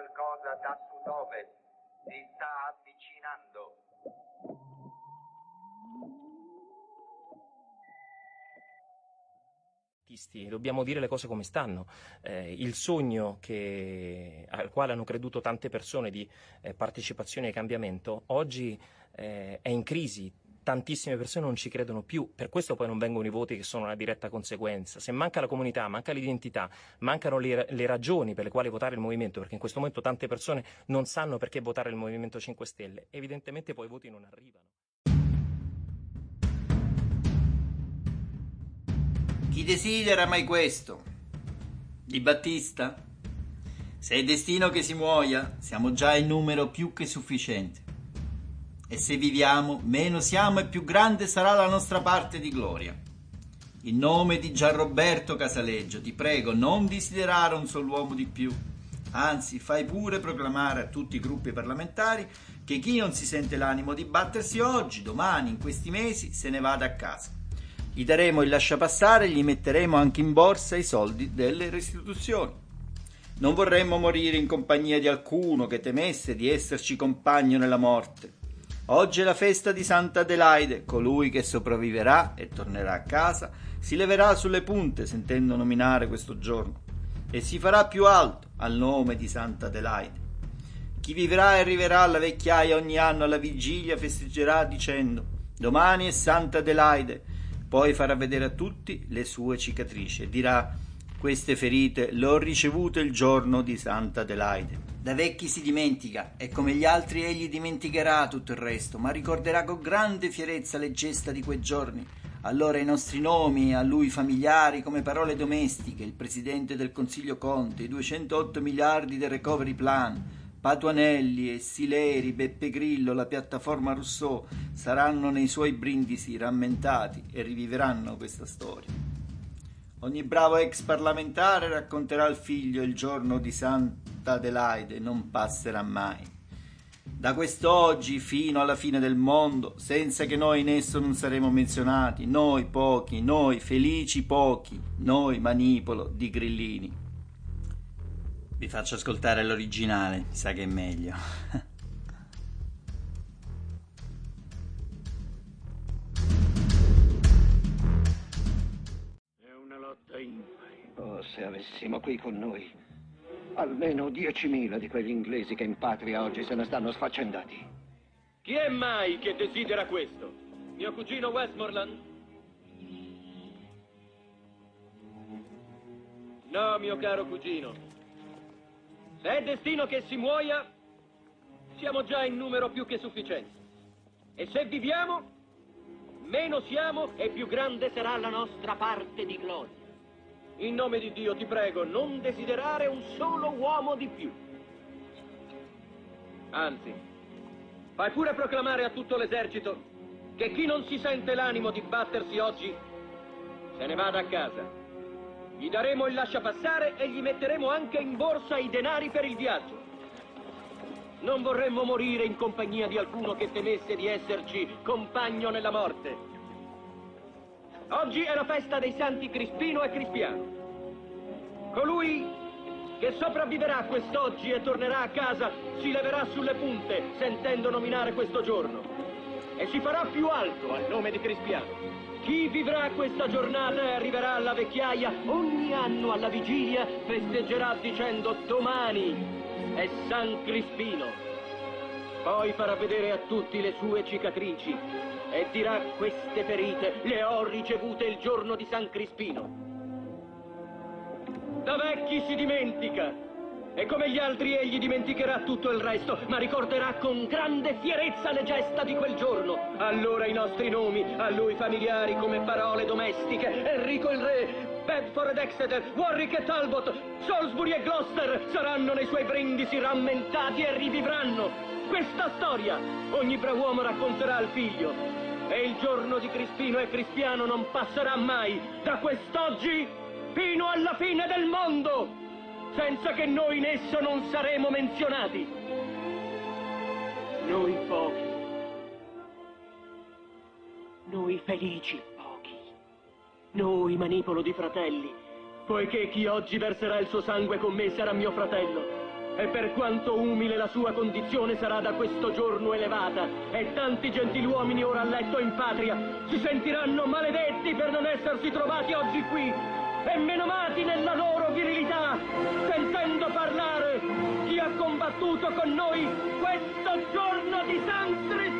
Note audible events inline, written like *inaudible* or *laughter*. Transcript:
qualcosa da sud-ovest. Si sta avvicinando. Dobbiamo dire le cose come stanno. Eh, il sogno che, al quale hanno creduto tante persone di eh, partecipazione e cambiamento oggi eh, è in crisi tantissime persone non ci credono più, per questo poi non vengono i voti che sono una diretta conseguenza. Se manca la comunità, manca l'identità, mancano le, le, ragioni per le quali votare il movimento, perché in questo momento tante persone non sanno perché votare il Movimento 5 Stelle, evidentemente poi i voti non arrivano. Chi desidera mai questo? Di Battista? Se è destino che si muoia, siamo già in numero più che sufficiente e se viviamo, meno siamo e più grande sarà la nostra parte di gloria. In nome di Gianroberto Casaleggio, ti prego, non desiderare un solo uomo di più. Anzi, fai pure proclamare a tutti i gruppi parlamentari che chi non si sente l'animo di battersi oggi, domani, in questi mesi, se ne vada a casa. Gli daremo il lasciapassare e gli metteremo anche in borsa i soldi delle restituzioni. Non vorremmo morire in compagnia di alcuno che temesse di esserci compagno nella morte. Oggi è la festa di Santa Adelaide, colui che sopravviverà e tornerà a casa si leverà sulle punte sentendo nominare questo giorno e si farà più alto al nome di Santa Adelaide. Chi vivrà e arriverà alla vecchiaia ogni anno alla vigilia festeggerà dicendo domani è Santa Adelaide, poi farà vedere a tutti le sue cicatrici e dirà queste ferite le ho ricevute il giorno di Santa Adelaide. Da vecchi si dimentica, e come gli altri egli dimenticherà tutto il resto, ma ricorderà con grande fierezza le gesta di quei giorni. Allora i nostri nomi, a lui familiari come parole domestiche, il presidente del Consiglio Conte, i 208 miliardi del recovery plan, Patuanelli e Sileri, Beppe Grillo, la piattaforma Rousseau saranno nei suoi brindisi rammentati e riviveranno questa storia. Ogni bravo ex parlamentare racconterà al figlio il giorno di Santa Adelaide, non passerà mai. Da quest'oggi fino alla fine del mondo, senza che noi in esso non saremo menzionati, noi pochi, noi felici pochi, noi manipolo di grillini. Vi faccio ascoltare l'originale, mi sa che è meglio. *laughs* Oh, se avessimo qui con noi almeno 10.000 di quegli inglesi che in patria oggi se ne stanno sfaccendati. Chi è mai che desidera questo? Mio cugino Westmoreland? No, mio caro cugino. Se è destino che si muoia, siamo già in numero più che sufficiente. E se viviamo, meno siamo e più grande sarà la nostra parte di gloria. In nome di Dio ti prego, non desiderare un solo uomo di più. Anzi, fai pure proclamare a tutto l'esercito che chi non si sente l'animo di battersi oggi se ne vada a casa. Gli daremo il lasciapassare e gli metteremo anche in borsa i denari per il viaggio. Non vorremmo morire in compagnia di alcuno che temesse di esserci compagno nella morte. Oggi è la festa dei santi Crispino e Crispiano. Colui che sopravviverà quest'oggi e tornerà a casa si leverà sulle punte sentendo nominare questo giorno e si farà più alto al nome di Crispiano. Chi vivrà questa giornata e arriverà alla vecchiaia ogni anno alla vigilia festeggerà dicendo domani è San Crispino. Poi farà vedere a tutti le sue cicatrici e dirà queste ferite le ho ricevute il giorno di San Crispino. Da vecchi si dimentica. E come gli altri egli dimenticherà tutto il resto, ma ricorderà con grande fierezza le gesta di quel giorno. Allora i nostri nomi, a lui familiari come parole domestiche, Enrico il Re, Bedford ed Exeter, Warwick e Talbot, Salisbury e Gloucester saranno nei suoi brindisi rammentati e rivivranno. Questa storia. Ogni brav'uomo racconterà al figlio. E il giorno di Crispino e Cristiano non passerà mai da quest'oggi fino alla fine del mondo, senza che noi in esso non saremo menzionati. Noi pochi, noi felici pochi, noi manipolo di fratelli, poiché chi oggi verserà il suo sangue con me sarà mio fratello E per quanto umile la sua condizione sarà da questo giorno elevata, e tanti gentiluomini ora a letto in patria si sentiranno maledetti per non essersi trovati oggi qui, e menomati nella loro virilità, sentendo parlare chi ha combattuto con noi questo giorno di San Cristo!